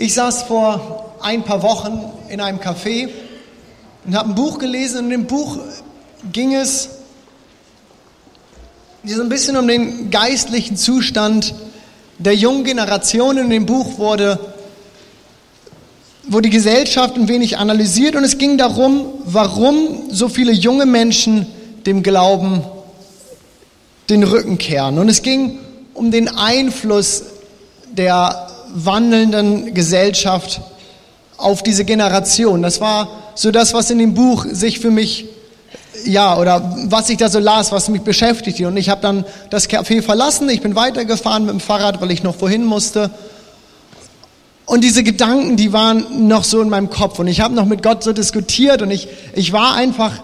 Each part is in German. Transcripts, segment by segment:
Ich saß vor ein paar Wochen in einem Café und habe ein Buch gelesen und in dem Buch ging es so ein bisschen um den geistlichen Zustand der jungen Generation. In dem Buch wurde, wurde die Gesellschaft ein wenig analysiert und es ging darum, warum so viele junge Menschen dem Glauben den Rücken kehren. Und es ging um den Einfluss der wandelnden Gesellschaft auf diese Generation. Das war so das, was in dem Buch sich für mich, ja, oder was ich da so las, was mich beschäftigte. Und ich habe dann das Café verlassen, ich bin weitergefahren mit dem Fahrrad, weil ich noch wohin musste. Und diese Gedanken, die waren noch so in meinem Kopf. Und ich habe noch mit Gott so diskutiert und ich, ich war einfach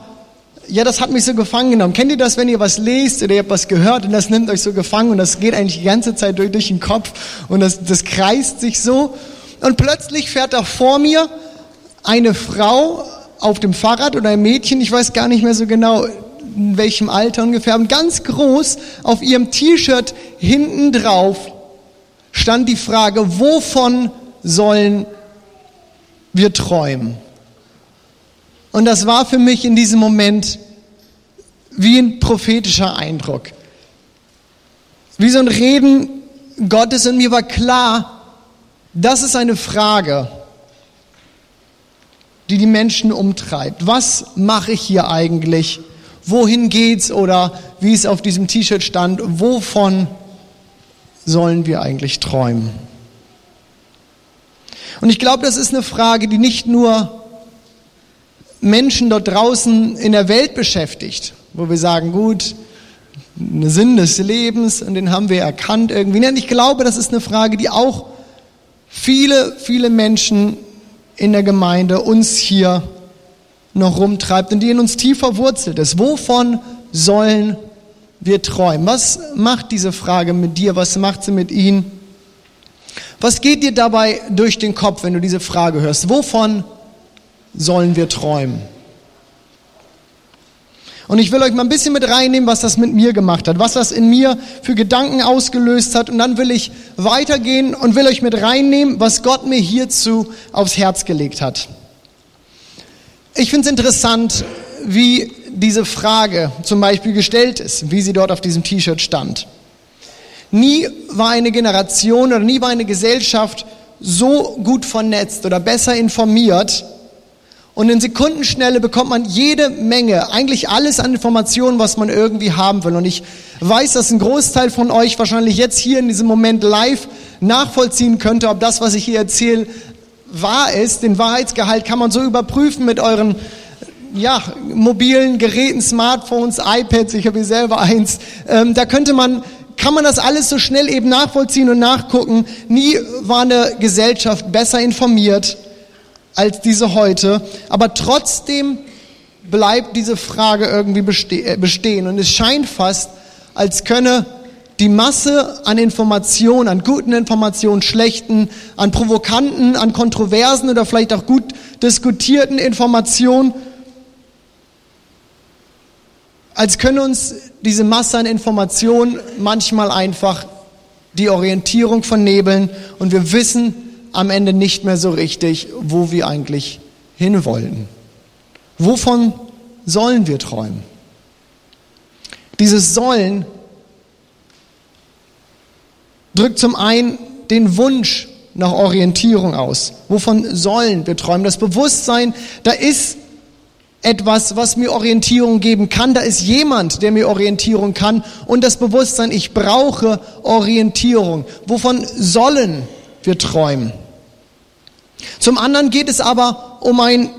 ja, das hat mich so gefangen genommen. Kennt ihr das, wenn ihr was lest oder ihr habt was gehört und das nimmt euch so gefangen und das geht eigentlich die ganze Zeit durch, durch den Kopf und das, das kreist sich so. Und plötzlich fährt da vor mir eine Frau auf dem Fahrrad oder ein Mädchen, ich weiß gar nicht mehr so genau, in welchem Alter ungefähr, und ganz groß auf ihrem T-Shirt hinten drauf stand die Frage, wovon sollen wir träumen? Und das war für mich in diesem Moment wie ein prophetischer Eindruck. Wie so ein Reden Gottes und mir war klar, das ist eine Frage, die die Menschen umtreibt. Was mache ich hier eigentlich? Wohin geht's? Oder wie es auf diesem T-Shirt stand, wovon sollen wir eigentlich träumen? Und ich glaube, das ist eine Frage, die nicht nur Menschen dort draußen in der Welt beschäftigt, wo wir sagen, gut, einen Sinn des Lebens und den haben wir erkannt irgendwie. Und ich glaube, das ist eine Frage, die auch viele, viele Menschen in der Gemeinde uns hier noch rumtreibt und die in uns tief verwurzelt ist. Wovon sollen wir träumen? Was macht diese Frage mit dir? Was macht sie mit ihnen? Was geht dir dabei durch den Kopf, wenn du diese Frage hörst? Wovon sollen wir träumen. Und ich will euch mal ein bisschen mit reinnehmen, was das mit mir gemacht hat, was das in mir für Gedanken ausgelöst hat. Und dann will ich weitergehen und will euch mit reinnehmen, was Gott mir hierzu aufs Herz gelegt hat. Ich finde es interessant, wie diese Frage zum Beispiel gestellt ist, wie sie dort auf diesem T-Shirt stand. Nie war eine Generation oder nie war eine Gesellschaft so gut vernetzt oder besser informiert und in Sekundenschnelle bekommt man jede Menge, eigentlich alles an Informationen, was man irgendwie haben will. Und ich weiß, dass ein Großteil von euch wahrscheinlich jetzt hier in diesem Moment live nachvollziehen könnte, ob das, was ich hier erzähle, wahr ist. Den Wahrheitsgehalt kann man so überprüfen mit euren ja, mobilen Geräten, Smartphones, iPads, ich habe hier selber eins. Ähm, da könnte man kann man das alles so schnell eben nachvollziehen und nachgucken. Nie war eine Gesellschaft besser informiert als diese heute. Aber trotzdem bleibt diese Frage irgendwie äh, bestehen. Und es scheint fast, als könne die Masse an Informationen, an guten Informationen, schlechten, an provokanten, an kontroversen oder vielleicht auch gut diskutierten Informationen, als könne uns diese Masse an Informationen manchmal einfach die Orientierung vernebeln und wir wissen am Ende nicht mehr so richtig, wo wir eigentlich hinwollen. Wovon sollen wir träumen? Dieses Sollen drückt zum einen den Wunsch nach Orientierung aus. Wovon sollen wir träumen? Das Bewusstsein, da ist etwas, was mir Orientierung geben kann. Da ist jemand, der mir Orientierung kann. Und das Bewusstsein, ich brauche Orientierung. Wovon sollen wir träumen? Zum anderen geht es aber um ein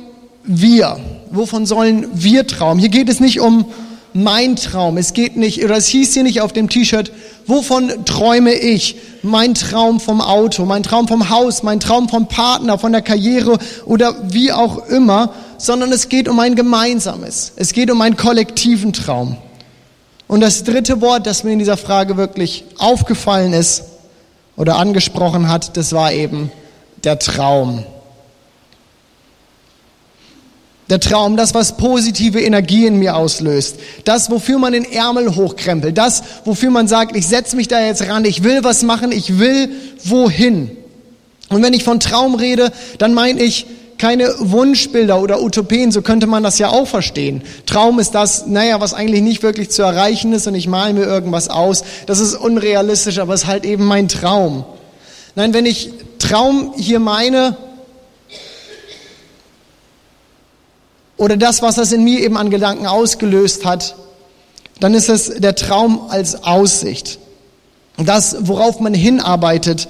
Wir. Wovon sollen wir träumen? Hier geht es nicht um mein Traum. Es geht nicht, oder es hieß hier nicht auf dem T-Shirt, wovon träume ich? Mein Traum vom Auto, mein Traum vom Haus, mein Traum vom Partner, von der Karriere oder wie auch immer, sondern es geht um ein gemeinsames. Es geht um einen kollektiven Traum. Und das dritte Wort, das mir in dieser Frage wirklich aufgefallen ist oder angesprochen hat, das war eben der Traum. Der Traum, das, was positive Energie in mir auslöst. Das, wofür man den Ärmel hochkrempelt. Das, wofür man sagt, ich setze mich da jetzt ran, ich will was machen, ich will wohin. Und wenn ich von Traum rede, dann meine ich keine Wunschbilder oder Utopien, so könnte man das ja auch verstehen. Traum ist das, naja, was eigentlich nicht wirklich zu erreichen ist und ich male mir irgendwas aus. Das ist unrealistisch, aber es ist halt eben mein Traum. Nein, wenn ich Traum hier meine, oder das, was das in mir eben an Gedanken ausgelöst hat, dann ist es der Traum als Aussicht. Das, worauf man hinarbeitet.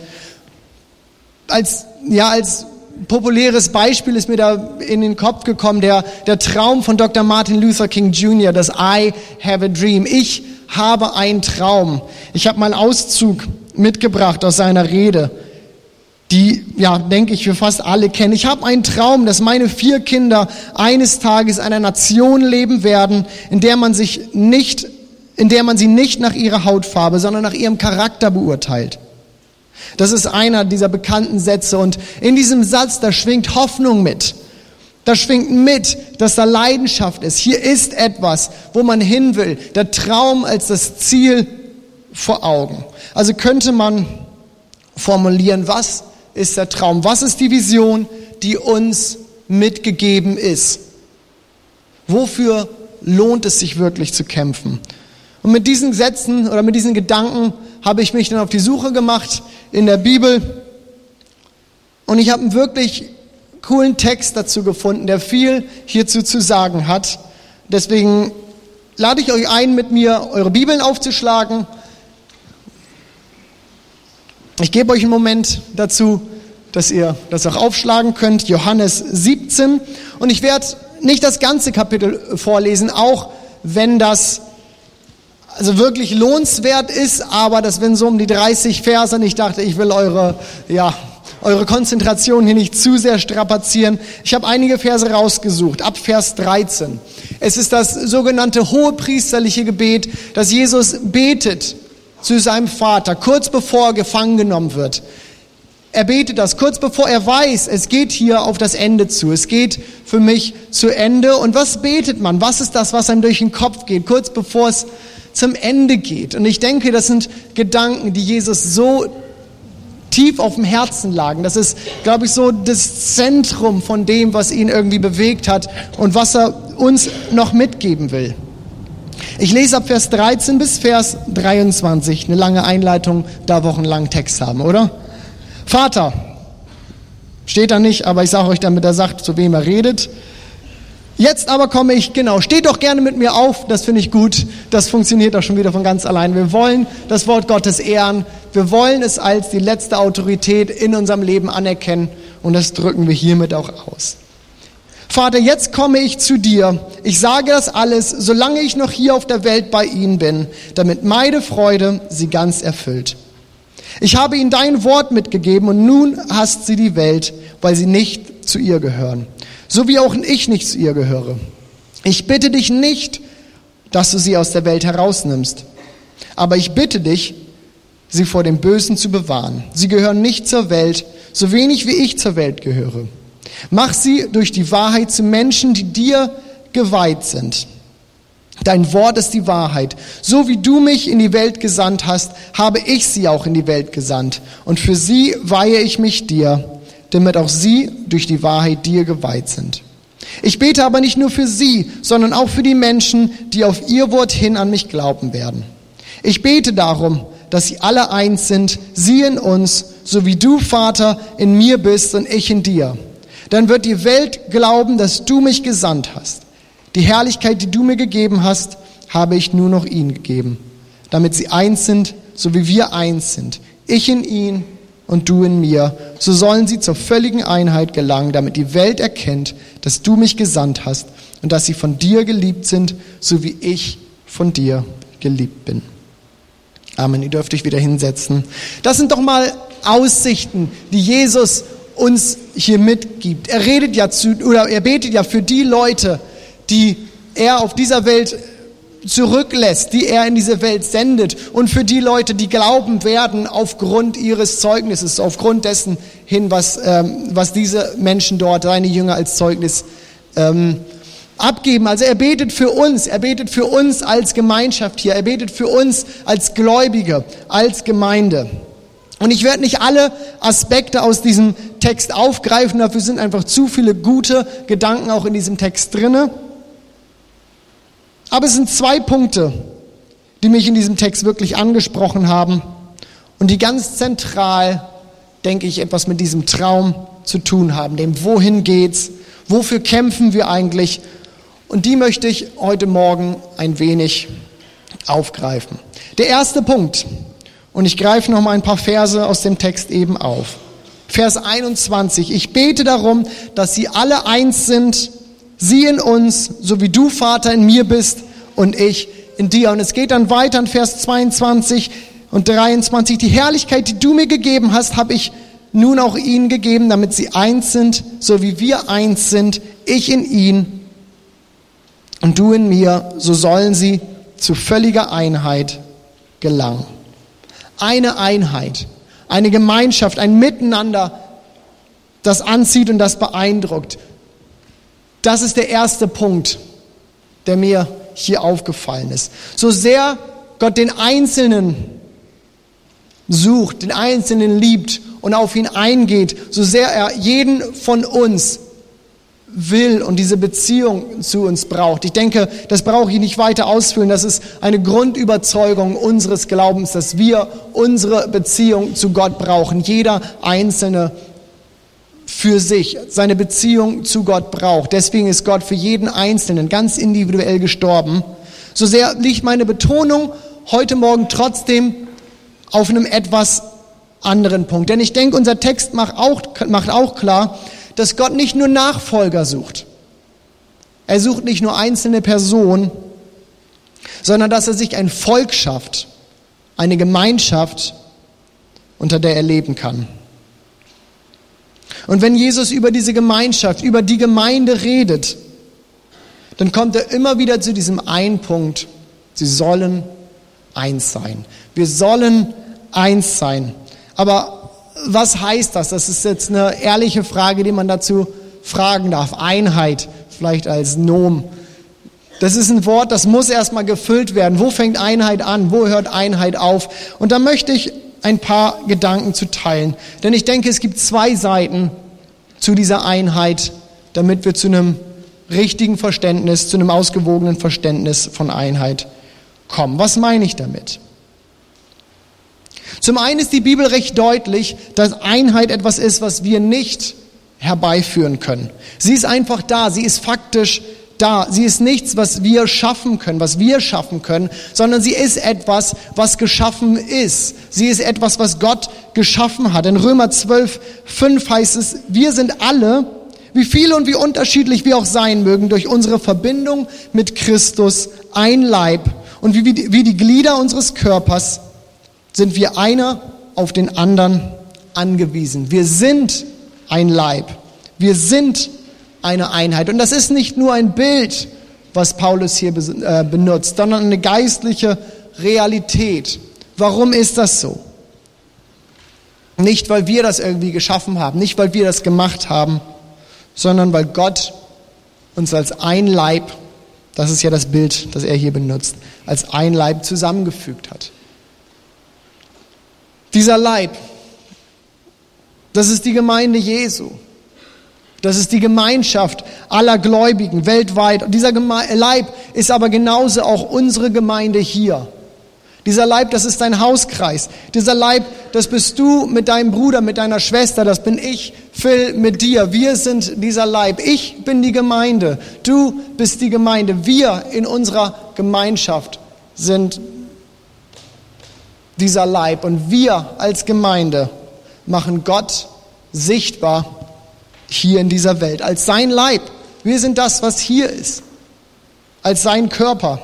Als, ja, als populäres Beispiel ist mir da in den Kopf gekommen, der, der Traum von Dr. Martin Luther King Jr., das I have a dream. Ich habe einen Traum. Ich habe mal einen Auszug mitgebracht aus seiner Rede, die, ja, denke ich, wir fast alle kennen. Ich habe einen Traum, dass meine vier Kinder eines Tages in einer Nation leben werden, in der man sich nicht, in der man sie nicht nach ihrer Hautfarbe, sondern nach ihrem Charakter beurteilt. Das ist einer dieser bekannten Sätze. Und in diesem Satz, da schwingt Hoffnung mit. Da schwingt mit, dass da Leidenschaft ist. Hier ist etwas, wo man hin will. Der Traum als das Ziel vor Augen. Also könnte man formulieren, was ist der Traum? Was ist die Vision, die uns mitgegeben ist? Wofür lohnt es sich wirklich zu kämpfen? Und mit diesen Sätzen oder mit diesen Gedanken habe ich mich dann auf die Suche gemacht in der Bibel und ich habe einen wirklich coolen Text dazu gefunden, der viel hierzu zu sagen hat. Deswegen lade ich euch ein, mit mir eure Bibeln aufzuschlagen. Ich gebe euch einen Moment dazu, dass ihr das auch aufschlagen könnt. Johannes 17. Und ich werde nicht das ganze Kapitel vorlesen, auch wenn das also wirklich lohnenswert ist, aber das wenn so um die 30 Verse und ich dachte, ich will eure, ja, eure Konzentration hier nicht zu sehr strapazieren. Ich habe einige Verse rausgesucht, ab Vers 13. Es ist das sogenannte hohepriesterliche Gebet, das Jesus betet zu seinem Vater, kurz bevor er gefangen genommen wird. Er betet das kurz bevor er weiß, es geht hier auf das Ende zu. Es geht für mich zu Ende. Und was betet man? Was ist das, was einem durch den Kopf geht, kurz bevor es zum Ende geht. Und ich denke, das sind Gedanken, die Jesus so tief auf dem Herzen lagen. Das ist, glaube ich, so das Zentrum von dem, was ihn irgendwie bewegt hat und was er uns noch mitgeben will. Ich lese ab Vers 13 bis Vers 23, eine lange Einleitung, da wochenlang Text haben, oder? Vater, steht da nicht, aber ich sage euch, damit er sagt, zu wem er redet. Jetzt aber komme ich, genau, steht doch gerne mit mir auf, das finde ich gut, das funktioniert doch schon wieder von ganz allein. Wir wollen das Wort Gottes ehren, wir wollen es als die letzte Autorität in unserem Leben anerkennen und das drücken wir hiermit auch aus. Vater, jetzt komme ich zu dir. Ich sage das alles, solange ich noch hier auf der Welt bei ihnen bin, damit meine Freude sie ganz erfüllt. Ich habe ihnen dein Wort mitgegeben und nun hasst sie die Welt, weil sie nicht zu ihr gehören so wie auch ich nicht zu ihr gehöre. Ich bitte dich nicht, dass du sie aus der Welt herausnimmst, aber ich bitte dich, sie vor dem Bösen zu bewahren. Sie gehören nicht zur Welt, so wenig wie ich zur Welt gehöre. Mach sie durch die Wahrheit zu Menschen, die dir geweiht sind. Dein Wort ist die Wahrheit. So wie du mich in die Welt gesandt hast, habe ich sie auch in die Welt gesandt. Und für sie weihe ich mich dir damit auch sie durch die Wahrheit dir geweiht sind. Ich bete aber nicht nur für sie, sondern auch für die Menschen, die auf ihr Wort hin an mich glauben werden. Ich bete darum, dass sie alle eins sind, sie in uns, so wie du, Vater, in mir bist und ich in dir. Dann wird die Welt glauben, dass du mich gesandt hast. Die Herrlichkeit, die du mir gegeben hast, habe ich nur noch ihnen gegeben, damit sie eins sind, so wie wir eins sind. Ich in ihnen und du in mir, so sollen sie zur völligen Einheit gelangen, damit die Welt erkennt, dass du mich gesandt hast und dass sie von dir geliebt sind, so wie ich von dir geliebt bin. Amen. Ihr dürft euch wieder hinsetzen. Das sind doch mal Aussichten, die Jesus uns hier mitgibt. Er redet ja zu, oder er betet ja für die Leute, die er auf dieser Welt zurücklässt, die er in diese Welt sendet und für die Leute, die glauben werden aufgrund ihres Zeugnisses, aufgrund dessen hin, was, ähm, was diese Menschen dort, seine Jünger als Zeugnis ähm, abgeben. Also er betet für uns, er betet für uns als Gemeinschaft hier, er betet für uns als Gläubige, als Gemeinde. Und ich werde nicht alle Aspekte aus diesem Text aufgreifen, dafür sind einfach zu viele gute Gedanken auch in diesem Text drinne. Aber es sind zwei Punkte, die mich in diesem Text wirklich angesprochen haben und die ganz zentral, denke ich, etwas mit diesem Traum zu tun haben, dem wohin geht's, wofür kämpfen wir eigentlich und die möchte ich heute Morgen ein wenig aufgreifen. Der erste Punkt, und ich greife noch mal ein paar Verse aus dem Text eben auf. Vers 21. Ich bete darum, dass sie alle eins sind, sie in uns, so wie du, Vater, in mir bist und ich in dir. Und es geht dann weiter in Vers 22 und 23. Die Herrlichkeit, die du mir gegeben hast, habe ich nun auch ihnen gegeben, damit sie eins sind, so wie wir eins sind, ich in ihnen und du in mir, so sollen sie zu völliger Einheit gelangen. Eine Einheit, eine Gemeinschaft, ein Miteinander, das anzieht und das beeindruckt. Das ist der erste Punkt, der mir hier aufgefallen ist. So sehr Gott den Einzelnen sucht, den Einzelnen liebt und auf ihn eingeht, so sehr er jeden von uns will und diese Beziehung zu uns braucht. Ich denke, das brauche ich nicht weiter ausführen. Das ist eine Grundüberzeugung unseres Glaubens, dass wir unsere Beziehung zu Gott brauchen. Jeder Einzelne für sich seine Beziehung zu Gott braucht. Deswegen ist Gott für jeden Einzelnen ganz individuell gestorben. So sehr liegt meine Betonung heute Morgen trotzdem auf einem etwas anderen Punkt. Denn ich denke, unser Text macht auch, macht auch klar, dass Gott nicht nur Nachfolger sucht. Er sucht nicht nur einzelne Personen, sondern dass er sich ein Volk schafft, eine Gemeinschaft, unter der er leben kann. Und wenn Jesus über diese Gemeinschaft, über die Gemeinde redet, dann kommt er immer wieder zu diesem einen Punkt. Sie sollen eins sein. Wir sollen eins sein. Aber was heißt das? Das ist jetzt eine ehrliche Frage, die man dazu fragen darf. Einheit, vielleicht als Nom. Das ist ein Wort, das muss erstmal gefüllt werden. Wo fängt Einheit an? Wo hört Einheit auf? Und da möchte ich ein paar Gedanken zu teilen. Denn ich denke, es gibt zwei Seiten zu dieser Einheit, damit wir zu einem richtigen Verständnis, zu einem ausgewogenen Verständnis von Einheit kommen. Was meine ich damit? Zum einen ist die Bibel recht deutlich, dass Einheit etwas ist, was wir nicht herbeiführen können. Sie ist einfach da, sie ist faktisch da. Sie ist nichts, was wir schaffen können, was wir schaffen können, sondern sie ist etwas, was geschaffen ist. Sie ist etwas, was Gott geschaffen hat. In Römer 12, 5 heißt es, wir sind alle, wie viele und wie unterschiedlich wir auch sein mögen, durch unsere Verbindung mit Christus ein Leib und wie, wie die Glieder unseres Körpers sind wir einer auf den anderen angewiesen. Wir sind ein Leib. Wir sind eine Einheit. Und das ist nicht nur ein Bild, was Paulus hier äh, benutzt, sondern eine geistliche Realität. Warum ist das so? Nicht, weil wir das irgendwie geschaffen haben, nicht, weil wir das gemacht haben, sondern weil Gott uns als ein Leib, das ist ja das Bild, das er hier benutzt, als ein Leib zusammengefügt hat. Dieser Leib, das ist die Gemeinde Jesu. Das ist die Gemeinschaft aller Gläubigen weltweit. Und dieser Leib ist aber genauso auch unsere Gemeinde hier. Dieser Leib, das ist dein Hauskreis. Dieser Leib, das bist du mit deinem Bruder, mit deiner Schwester, das bin ich, Phil, mit dir. Wir sind dieser Leib. Ich bin die Gemeinde. Du bist die Gemeinde. Wir in unserer Gemeinschaft sind dieser Leib. Und wir als Gemeinde machen Gott sichtbar hier in dieser Welt, als sein Leib. Wir sind das, was hier ist, als sein Körper.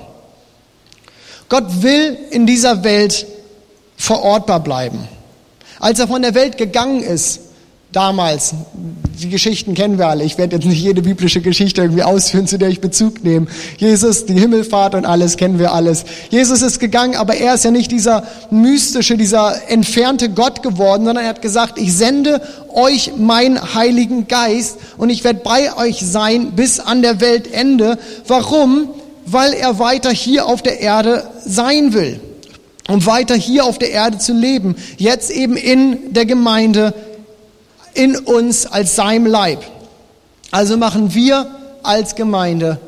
Gott will in dieser Welt verortbar bleiben. Als er von der Welt gegangen ist, damals, die Geschichten kennen wir alle. Ich werde jetzt nicht jede biblische Geschichte irgendwie ausführen, zu der ich Bezug nehme. Jesus, die Himmelfahrt und alles kennen wir alles. Jesus ist gegangen, aber er ist ja nicht dieser mystische, dieser entfernte Gott geworden, sondern er hat gesagt, ich sende euch meinen Heiligen Geist und ich werde bei euch sein bis an der Weltende. Warum? Weil er weiter hier auf der Erde sein will. um weiter hier auf der Erde zu leben, jetzt eben in der Gemeinde, in uns als seinem Leib. Also machen wir als Gemeinde,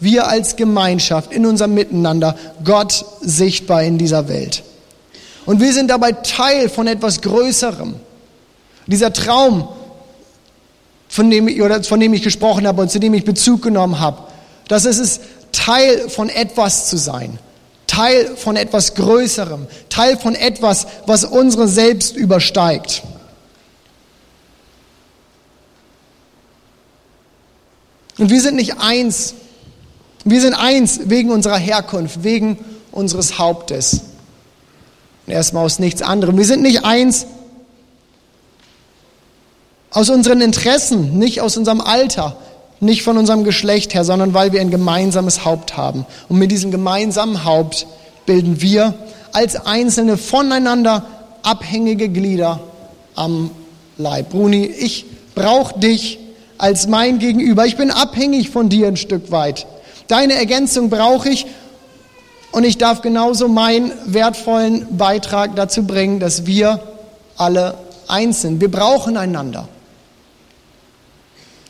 wir als Gemeinschaft in unserem Miteinander Gott sichtbar in dieser Welt. Und wir sind dabei Teil von etwas Größerem. Dieser Traum, von dem, ich, oder von dem ich gesprochen habe und zu dem ich Bezug genommen habe, dass es ist, Teil von etwas zu sein. Teil von etwas Größerem. Teil von etwas, was unsere selbst übersteigt. Und wir sind nicht eins. Wir sind eins wegen unserer Herkunft, wegen unseres Hauptes. Erstmal aus nichts anderem. Wir sind nicht eins aus unseren Interessen, nicht aus unserem Alter, nicht von unserem Geschlecht her, sondern weil wir ein gemeinsames Haupt haben. Und mit diesem gemeinsamen Haupt bilden wir als einzelne voneinander abhängige Glieder am Leib. Bruni, ich brauche dich als mein Gegenüber. Ich bin abhängig von dir ein Stück weit. Deine Ergänzung brauche ich und ich darf genauso meinen wertvollen Beitrag dazu bringen, dass wir alle eins sind. Wir brauchen einander.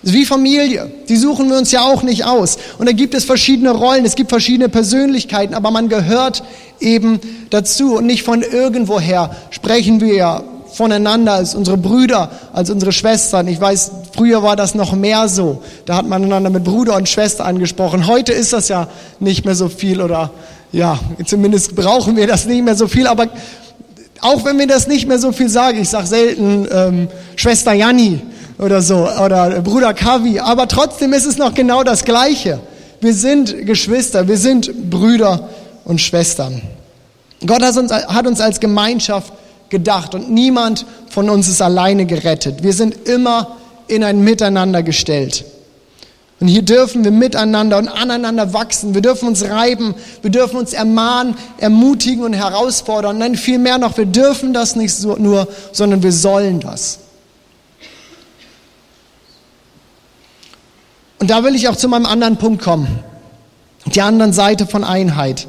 Wie Familie, die suchen wir uns ja auch nicht aus. Und da gibt es verschiedene Rollen, es gibt verschiedene Persönlichkeiten, aber man gehört eben dazu. Und nicht von irgendwoher sprechen wir ja voneinander als unsere Brüder, als unsere Schwestern. Ich weiß, früher war das noch mehr so. Da hat man einander mit Bruder und Schwester angesprochen. Heute ist das ja nicht mehr so viel oder ja, zumindest brauchen wir das nicht mehr so viel. Aber auch wenn wir das nicht mehr so viel sagen, ich sage selten ähm, Schwester Janni oder so oder Bruder Kavi, aber trotzdem ist es noch genau das Gleiche. Wir sind Geschwister, wir sind Brüder und Schwestern. Gott hat uns, hat uns als Gemeinschaft gedacht und niemand von uns ist alleine gerettet. Wir sind immer in ein Miteinander gestellt. Und hier dürfen wir miteinander und aneinander wachsen. Wir dürfen uns reiben, wir dürfen uns ermahnen, ermutigen und herausfordern. Nein, viel mehr noch, wir dürfen das nicht so nur, sondern wir sollen das. Und da will ich auch zu meinem anderen Punkt kommen. Die anderen Seite von Einheit.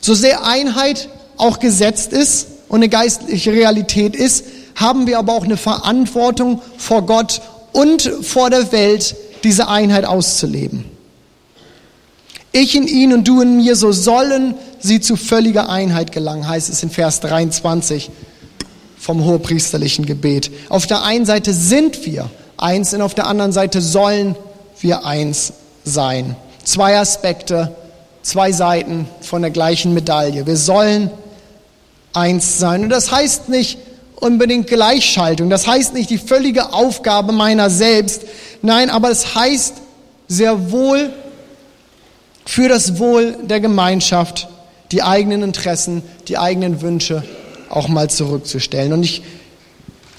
So sehr Einheit auch gesetzt ist und eine geistliche Realität ist, haben wir aber auch eine Verantwortung vor Gott und vor der Welt, diese Einheit auszuleben. Ich in ihn und du in mir, so sollen sie zu völliger Einheit gelangen, heißt es in Vers 23 vom hohepriesterlichen Gebet. Auf der einen Seite sind wir eins und auf der anderen Seite sollen wir eins sein. Zwei Aspekte, zwei Seiten von der gleichen Medaille. Wir sollen eins sein. Und das heißt nicht unbedingt Gleichschaltung, das heißt nicht die völlige Aufgabe meiner selbst. Nein, aber es heißt sehr wohl für das Wohl der Gemeinschaft die eigenen Interessen, die eigenen Wünsche auch mal zurückzustellen. Und ich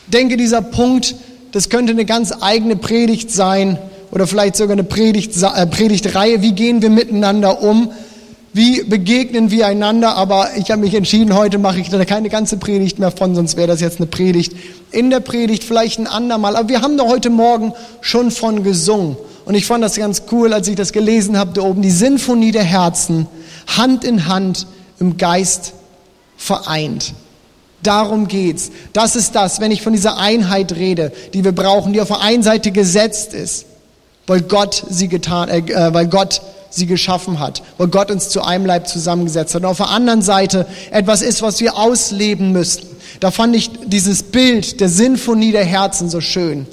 denke, dieser Punkt, das könnte eine ganz eigene Predigt sein oder vielleicht sogar eine Predigt, äh, Predigtreihe. Wie gehen wir miteinander um? Wie begegnen wir einander? Aber ich habe mich entschieden, heute mache ich da keine ganze Predigt mehr von, sonst wäre das jetzt eine Predigt. In der Predigt vielleicht ein andermal. Aber wir haben da heute Morgen schon von gesungen. Und ich fand das ganz cool, als ich das gelesen habe, da oben die Sinfonie der Herzen, Hand in Hand im Geist vereint. Darum geht's. Das ist das, wenn ich von dieser Einheit rede, die wir brauchen, die auf der einen Seite gesetzt ist, weil Gott sie getan, äh, äh weil Gott sie geschaffen hat, weil Gott uns zu einem Leib zusammengesetzt hat. Und auf der anderen Seite etwas ist, was wir ausleben müssten. Da fand ich dieses Bild der Sinfonie der Herzen so schön.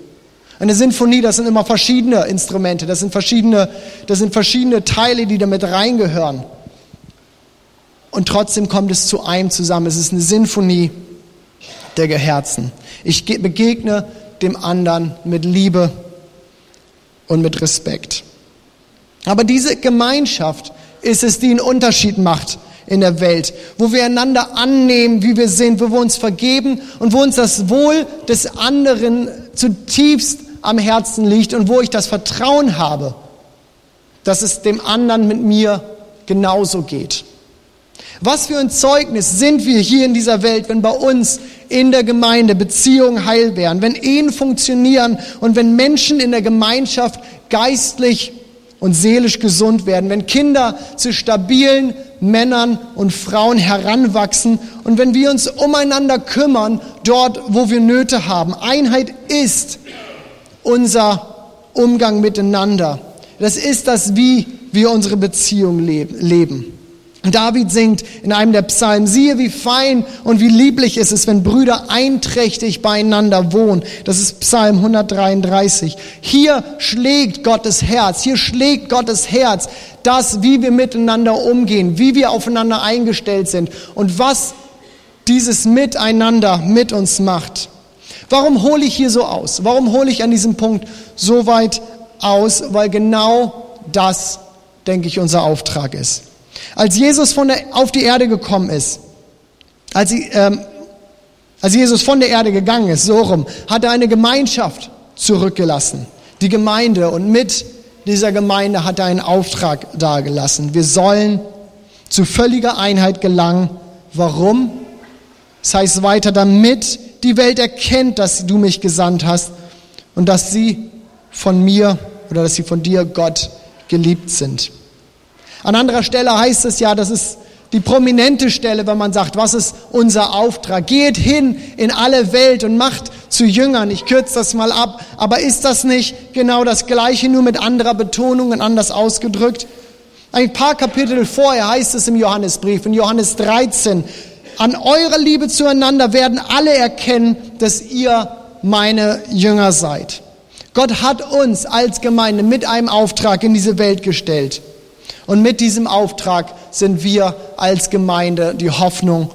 Eine Sinfonie, das sind immer verschiedene Instrumente, das sind verschiedene, das sind verschiedene Teile, die damit reingehören. Und trotzdem kommt es zu einem zusammen. Es ist eine Sinfonie der Herzen. Ich begegne dem anderen mit Liebe und mit Respekt. Aber diese Gemeinschaft ist es, die einen Unterschied macht in der Welt, wo wir einander annehmen, wie wir sind, wo wir uns vergeben und wo uns das Wohl des anderen zutiefst am Herzen liegt und wo ich das Vertrauen habe, dass es dem anderen mit mir genauso geht. Was für ein Zeugnis sind wir hier in dieser Welt, wenn bei uns in der Gemeinde Beziehungen heil werden, wenn Ehen funktionieren und wenn Menschen in der Gemeinschaft geistlich und seelisch gesund werden, wenn Kinder zu stabilen Männern und Frauen heranwachsen und wenn wir uns umeinander kümmern, dort, wo wir Nöte haben. Einheit ist unser Umgang miteinander. Das ist das, wie wir unsere Beziehung leben. David singt in einem der Psalmen, siehe wie fein und wie lieblich ist es, wenn Brüder einträchtig beieinander wohnen. Das ist Psalm 133. Hier schlägt Gottes Herz, hier schlägt Gottes Herz, das, wie wir miteinander umgehen, wie wir aufeinander eingestellt sind und was dieses Miteinander mit uns macht. Warum hole ich hier so aus? Warum hole ich an diesem Punkt so weit aus? Weil genau das, denke ich, unser Auftrag ist. Als Jesus von der, auf die Erde gekommen ist, als, ähm, als Jesus von der Erde gegangen ist, so rum, hat er eine Gemeinschaft zurückgelassen, die Gemeinde. Und mit dieser Gemeinde hat er einen Auftrag dargelassen. Wir sollen zu völliger Einheit gelangen. Warum? Das heißt weiter, damit die Welt erkennt, dass du mich gesandt hast und dass sie von mir oder dass sie von dir, Gott, geliebt sind. An anderer Stelle heißt es ja, das ist die prominente Stelle, wenn man sagt, was ist unser Auftrag? Geht hin in alle Welt und macht zu Jüngern. Ich kürze das mal ab. Aber ist das nicht genau das Gleiche, nur mit anderer Betonung und anders ausgedrückt? Ein paar Kapitel vorher heißt es im Johannesbrief, in Johannes 13, an eurer Liebe zueinander werden alle erkennen, dass ihr meine Jünger seid. Gott hat uns als Gemeinde mit einem Auftrag in diese Welt gestellt. Und mit diesem Auftrag sind wir als Gemeinde die Hoffnung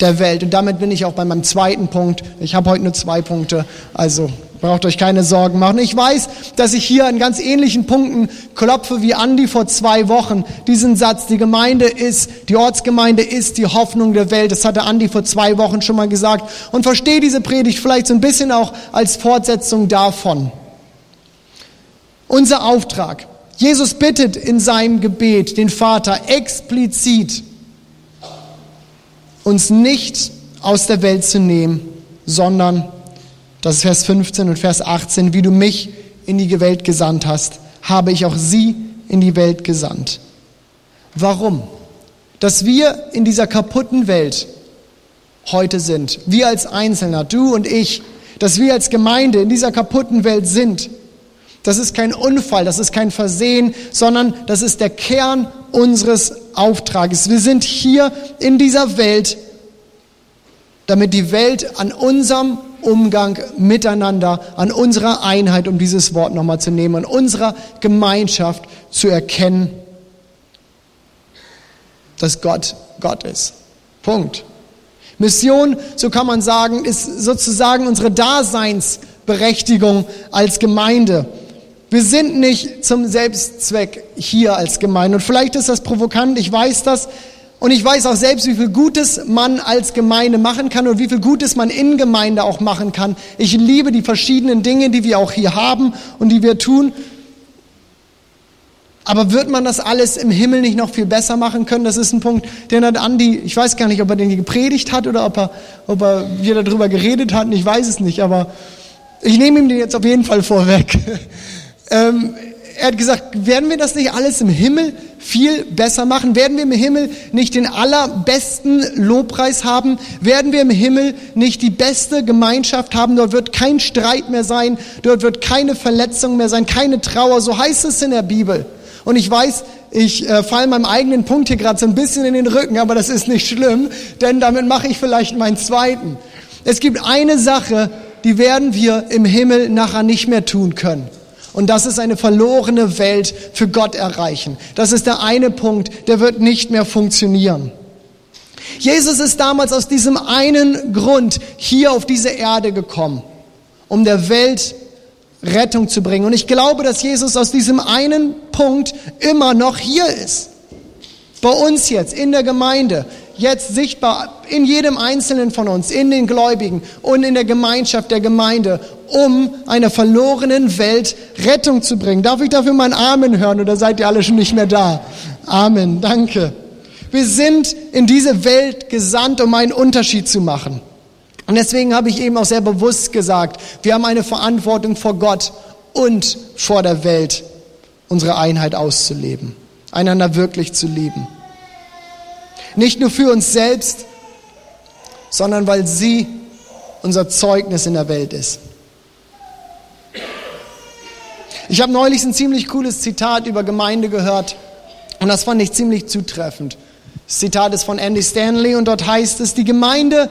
der Welt. Und damit bin ich auch bei meinem zweiten Punkt. Ich habe heute nur zwei Punkte, also braucht euch keine Sorgen machen. Ich weiß, dass ich hier an ganz ähnlichen Punkten klopfe wie Andi vor zwei Wochen. Diesen Satz, die Gemeinde ist, die Ortsgemeinde ist die Hoffnung der Welt. Das hatte Andi vor zwei Wochen schon mal gesagt. Und verstehe diese Predigt vielleicht so ein bisschen auch als Fortsetzung davon. Unser Auftrag Jesus bittet in seinem Gebet den Vater explizit, uns nicht aus der Welt zu nehmen, sondern, das ist Vers 15 und Vers 18, wie du mich in die Welt gesandt hast, habe ich auch sie in die Welt gesandt. Warum? Dass wir in dieser kaputten Welt heute sind, wir als Einzelner, du und ich, dass wir als Gemeinde in dieser kaputten Welt sind, das ist kein Unfall, das ist kein Versehen, sondern das ist der Kern unseres Auftrages. Wir sind hier in dieser Welt, damit die Welt an unserem Umgang miteinander, an unserer Einheit, um dieses Wort nochmal zu nehmen, an unserer Gemeinschaft zu erkennen, dass Gott Gott ist. Punkt. Mission, so kann man sagen, ist sozusagen unsere Daseinsberechtigung als Gemeinde. Wir sind nicht zum Selbstzweck hier als Gemeinde. Und vielleicht ist das provokant, ich weiß das. Und ich weiß auch selbst, wie viel Gutes man als Gemeinde machen kann und wie viel Gutes man in Gemeinde auch machen kann. Ich liebe die verschiedenen Dinge, die wir auch hier haben und die wir tun. Aber wird man das alles im Himmel nicht noch viel besser machen können? Das ist ein Punkt, den hat Andi, ich weiß gar nicht, ob er den gepredigt hat oder ob er, ob er wir darüber geredet hatten, ich weiß es nicht, aber ich nehme ihm den jetzt auf jeden Fall vorweg. Ähm, er hat gesagt, werden wir das nicht alles im Himmel viel besser machen? Werden wir im Himmel nicht den allerbesten Lobpreis haben? Werden wir im Himmel nicht die beste Gemeinschaft haben? Dort wird kein Streit mehr sein, dort wird keine Verletzung mehr sein, keine Trauer. So heißt es in der Bibel. Und ich weiß, ich äh, falle meinem eigenen Punkt hier gerade so ein bisschen in den Rücken, aber das ist nicht schlimm, denn damit mache ich vielleicht meinen zweiten. Es gibt eine Sache, die werden wir im Himmel nachher nicht mehr tun können. Und das ist eine verlorene Welt für Gott erreichen. Das ist der eine Punkt, der wird nicht mehr funktionieren. Jesus ist damals aus diesem einen Grund hier auf diese Erde gekommen, um der Welt Rettung zu bringen. Und ich glaube, dass Jesus aus diesem einen Punkt immer noch hier ist. Bei uns jetzt, in der Gemeinde, jetzt sichtbar in jedem Einzelnen von uns, in den Gläubigen und in der Gemeinschaft der Gemeinde, um einer verlorenen Welt Rettung zu bringen. Darf ich dafür ein Amen hören oder seid ihr alle schon nicht mehr da? Amen, danke. Wir sind in diese Welt gesandt, um einen Unterschied zu machen. Und deswegen habe ich eben auch sehr bewusst gesagt, wir haben eine Verantwortung vor Gott und vor der Welt. unsere Einheit auszuleben, einander wirklich zu lieben. Nicht nur für uns selbst, sondern weil sie unser Zeugnis in der Welt ist. Ich habe neulich ein ziemlich cooles Zitat über Gemeinde gehört und das fand ich ziemlich zutreffend. Das Zitat ist von Andy Stanley und dort heißt es, die Gemeinde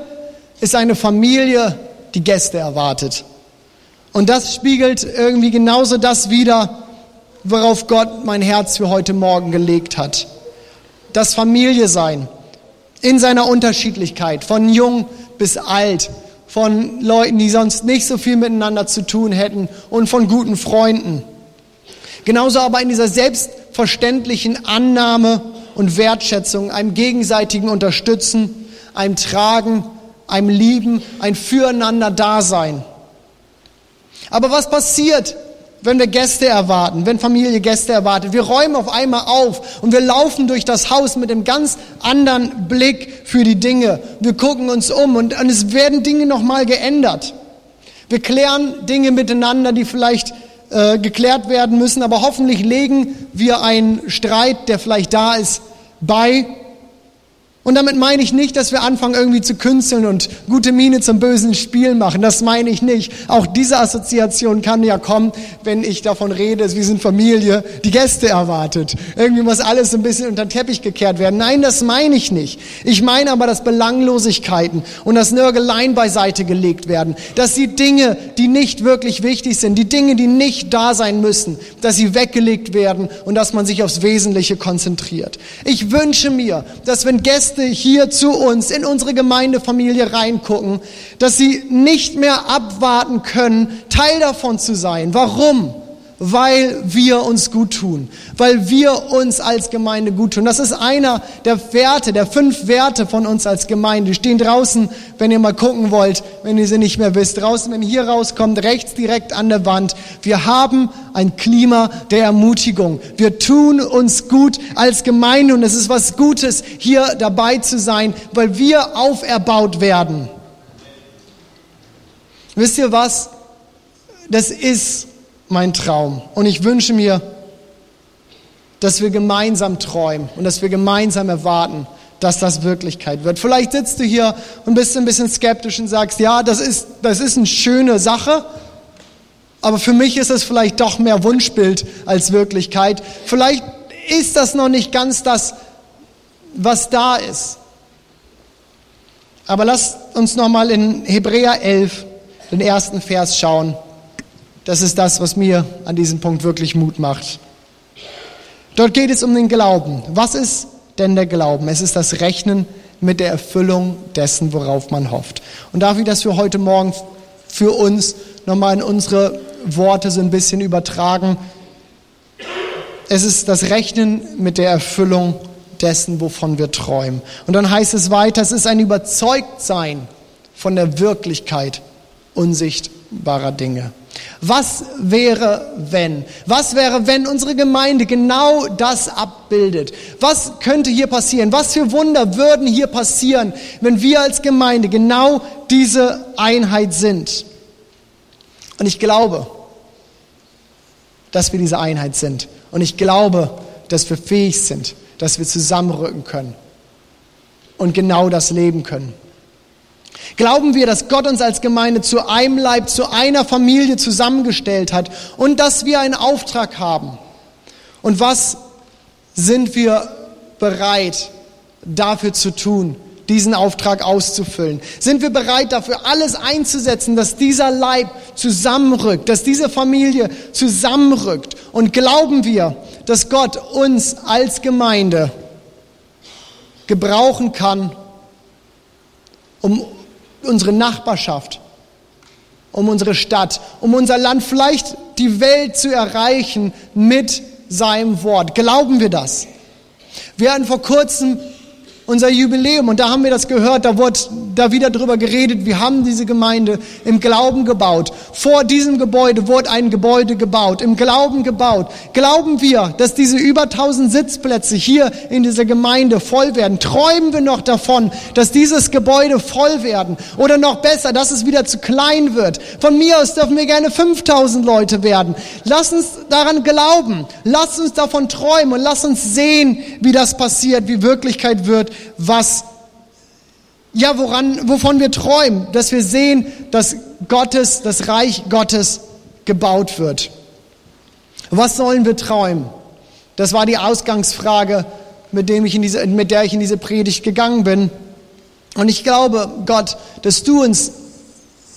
ist eine Familie, die Gäste erwartet. Und das spiegelt irgendwie genauso das wider, worauf Gott mein Herz für heute Morgen gelegt hat. Das Familie sein in seiner Unterschiedlichkeit, von jung bis alt, von Leuten, die sonst nicht so viel miteinander zu tun hätten und von guten Freunden. Genauso aber in dieser selbstverständlichen Annahme und Wertschätzung, einem gegenseitigen Unterstützen, einem Tragen, einem Lieben, ein Füreinander-Dasein. Aber was passiert, wenn wir Gäste erwarten, wenn Familie Gäste erwartet? Wir räumen auf einmal auf und wir laufen durch das Haus mit einem ganz anderen Blick für die Dinge. Wir gucken uns um und, und es werden Dinge nochmal geändert. Wir klären Dinge miteinander, die vielleicht äh, geklärt werden müssen, aber hoffentlich legen wir einen Streit, der vielleicht da ist, bei und damit meine ich nicht, dass wir anfangen irgendwie zu künsteln und gute Miene zum bösen Spiel machen. Das meine ich nicht. Auch diese Assoziation kann ja kommen, wenn ich davon rede, wir sind Familie, die Gäste erwartet. Irgendwie muss alles ein bisschen unter den Teppich gekehrt werden. Nein, das meine ich nicht. Ich meine aber, dass Belanglosigkeiten und das Nörgeleien beiseite gelegt werden. Dass die Dinge, die nicht wirklich wichtig sind, die Dinge, die nicht da sein müssen, dass sie weggelegt werden und dass man sich aufs Wesentliche konzentriert. Ich wünsche mir, dass wenn Gäste Gäste hier zu uns in unsere Gemeindefamilie reingucken, dass sie nicht mehr abwarten können, Teil davon zu sein. Warum? Weil wir uns gut tun, weil wir uns als Gemeinde gut tun. Das ist einer der Werte, der fünf Werte von uns als Gemeinde. Die stehen draußen, wenn ihr mal gucken wollt, wenn ihr sie nicht mehr wisst. Draußen, wenn ihr hier rauskommt, rechts direkt an der Wand. Wir haben ein Klima der Ermutigung. Wir tun uns gut als Gemeinde und es ist was Gutes, hier dabei zu sein, weil wir auferbaut werden. Wisst ihr was? Das ist mein Traum. Und ich wünsche mir, dass wir gemeinsam träumen und dass wir gemeinsam erwarten, dass das Wirklichkeit wird. Vielleicht sitzt du hier und bist ein bisschen skeptisch und sagst, ja, das ist, das ist eine schöne Sache, aber für mich ist es vielleicht doch mehr Wunschbild als Wirklichkeit. Vielleicht ist das noch nicht ganz das, was da ist. Aber lass uns nochmal in Hebräer 11, den ersten Vers schauen. Das ist das, was mir an diesem Punkt wirklich Mut macht. Dort geht es um den Glauben. Was ist denn der Glauben? Es ist das Rechnen mit der Erfüllung dessen, worauf man hofft. Und darf ich das für heute Morgen für uns nochmal in unsere Worte so ein bisschen übertragen? Es ist das Rechnen mit der Erfüllung dessen, wovon wir träumen. Und dann heißt es weiter, es ist ein Überzeugtsein von der Wirklichkeit unsichtbarer Dinge. Was wäre, wenn? Was wäre, wenn unsere Gemeinde genau das abbildet? Was könnte hier passieren? Was für Wunder würden hier passieren, wenn wir als Gemeinde genau diese Einheit sind? Und ich glaube, dass wir diese Einheit sind. Und ich glaube, dass wir fähig sind, dass wir zusammenrücken können und genau das leben können. Glauben wir, dass Gott uns als Gemeinde zu einem Leib, zu einer Familie zusammengestellt hat und dass wir einen Auftrag haben? Und was sind wir bereit dafür zu tun, diesen Auftrag auszufüllen? Sind wir bereit dafür alles einzusetzen, dass dieser Leib zusammenrückt, dass diese Familie zusammenrückt? Und glauben wir, dass Gott uns als Gemeinde gebrauchen kann, um unsere Nachbarschaft, um unsere Stadt, um unser Land, vielleicht die Welt zu erreichen mit seinem Wort. Glauben wir das? Wir hatten vor kurzem unser Jubiläum. Und da haben wir das gehört, da wurde da wieder drüber geredet. Wir haben diese Gemeinde im Glauben gebaut. Vor diesem Gebäude wurde ein Gebäude gebaut, im Glauben gebaut. Glauben wir, dass diese über 1000 Sitzplätze hier in dieser Gemeinde voll werden? Träumen wir noch davon, dass dieses Gebäude voll werden? Oder noch besser, dass es wieder zu klein wird? Von mir aus dürfen wir gerne 5000 Leute werden. Lass uns daran glauben. Lass uns davon träumen und lass uns sehen, wie das passiert, wie Wirklichkeit wird, was ja, woran, wovon wir träumen, dass wir sehen, dass Gottes, das Reich Gottes gebaut wird. Was sollen wir träumen? Das war die Ausgangsfrage, mit, dem ich in diese, mit der ich in diese Predigt gegangen bin. Und ich glaube, Gott, dass du uns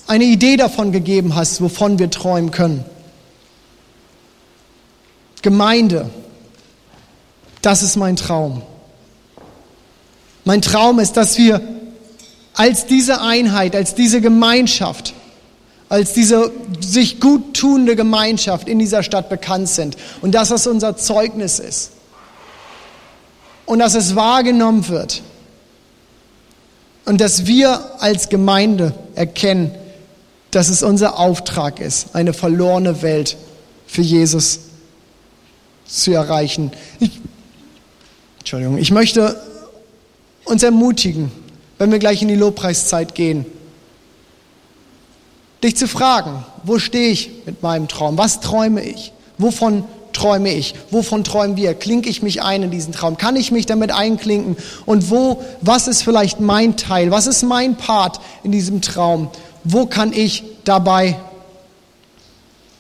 eine Idee davon gegeben hast, wovon wir träumen können. Gemeinde, das ist mein Traum. Mein Traum ist, dass wir als diese Einheit, als diese Gemeinschaft, als diese sich gut tuende Gemeinschaft in dieser Stadt bekannt sind und dass das unser Zeugnis ist und dass es wahrgenommen wird und dass wir als Gemeinde erkennen, dass es unser Auftrag ist, eine verlorene Welt für Jesus zu erreichen. Ich, Entschuldigung, ich möchte uns ermutigen, wenn wir gleich in die Lobpreiszeit gehen, dich zu fragen, wo stehe ich mit meinem Traum? Was träume ich? Wovon träume ich? Wovon träumen wir? Klinke ich mich ein in diesen Traum? Kann ich mich damit einklinken? Und wo, was ist vielleicht mein Teil? Was ist mein Part in diesem Traum? Wo kann ich dabei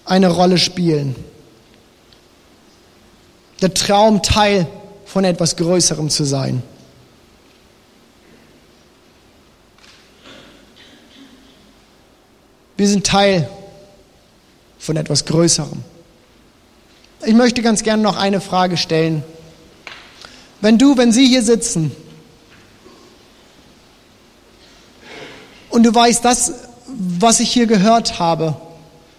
eine Rolle spielen? Der Traum Teil von etwas Größerem zu sein. Wir sind Teil von etwas Größerem. Ich möchte ganz gerne noch eine Frage stellen. Wenn du, wenn Sie hier sitzen und du weißt, das, was ich hier gehört habe,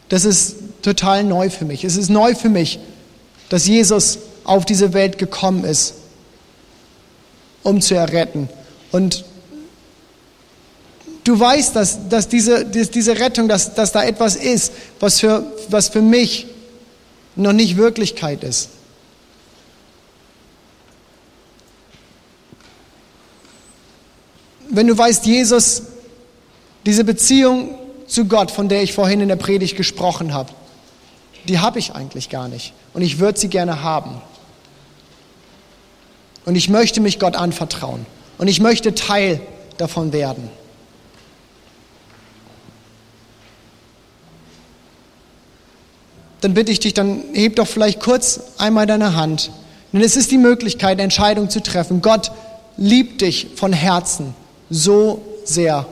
das ist total neu für mich. Es ist neu für mich, dass Jesus auf diese Welt gekommen ist, um zu erretten. Und du weißt, dass, dass, diese, diese Rettung, dass, dass da etwas ist, was für, was für mich noch nicht Wirklichkeit ist. Wenn du weißt, Jesus, diese Beziehung zu Gott, von der ich vorhin in der Predigt gesprochen habe, die habe ich eigentlich gar nicht. Und ich würde sie gerne haben. Und ich möchte mich Gott anvertrauen. Und ich möchte Teil davon werden. Dann bitte ich dich, dann heb doch vielleicht kurz einmal deine Hand. Denn es ist die Möglichkeit, eine Entscheidung zu treffen. Gott liebt dich von Herzen so sehr.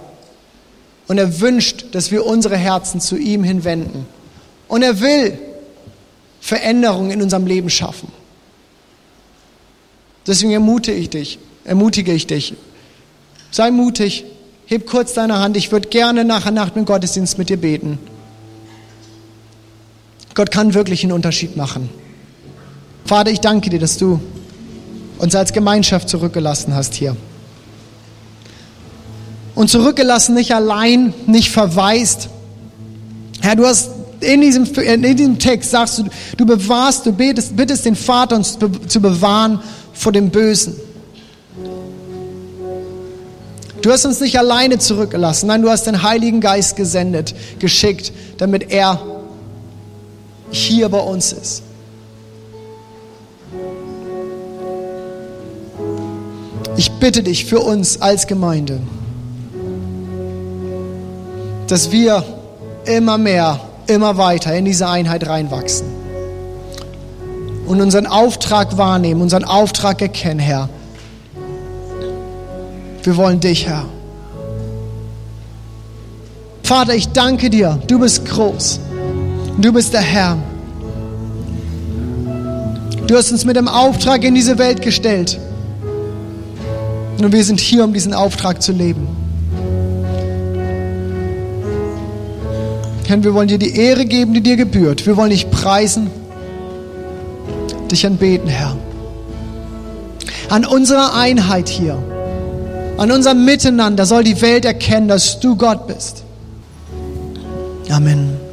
Und er wünscht, dass wir unsere Herzen zu ihm hinwenden. Und er will Veränderungen in unserem Leben schaffen. Deswegen ermutige ich dich, ermutige ich dich. Sei mutig, heb kurz deine Hand. Ich würde gerne nachher nach dem Gottesdienst mit dir beten. Gott kann wirklich einen Unterschied machen. Vater, ich danke dir, dass du uns als Gemeinschaft zurückgelassen hast hier. Und zurückgelassen nicht allein, nicht verwaist. Herr, du hast in diesem, in diesem Text sagst du, du bewahrst, du betest, bittest den Vater uns zu bewahren vor dem Bösen. Du hast uns nicht alleine zurückgelassen, nein, du hast den Heiligen Geist gesendet, geschickt, damit er hier bei uns ist. Ich bitte dich für uns als Gemeinde, dass wir immer mehr, immer weiter in diese Einheit reinwachsen und unseren Auftrag wahrnehmen, unseren Auftrag erkennen, Herr. Wir wollen dich, Herr. Vater, ich danke dir, du bist groß. Du bist der Herr. Du hast uns mit dem Auftrag in diese Welt gestellt. Und wir sind hier, um diesen Auftrag zu leben. Herr, wir wollen dir die Ehre geben, die dir gebührt. Wir wollen dich preisen, dich anbeten, Herr. An unserer Einheit hier An unserem Miteinander soll die Welt erkennen, dass du Gott bist. Amen.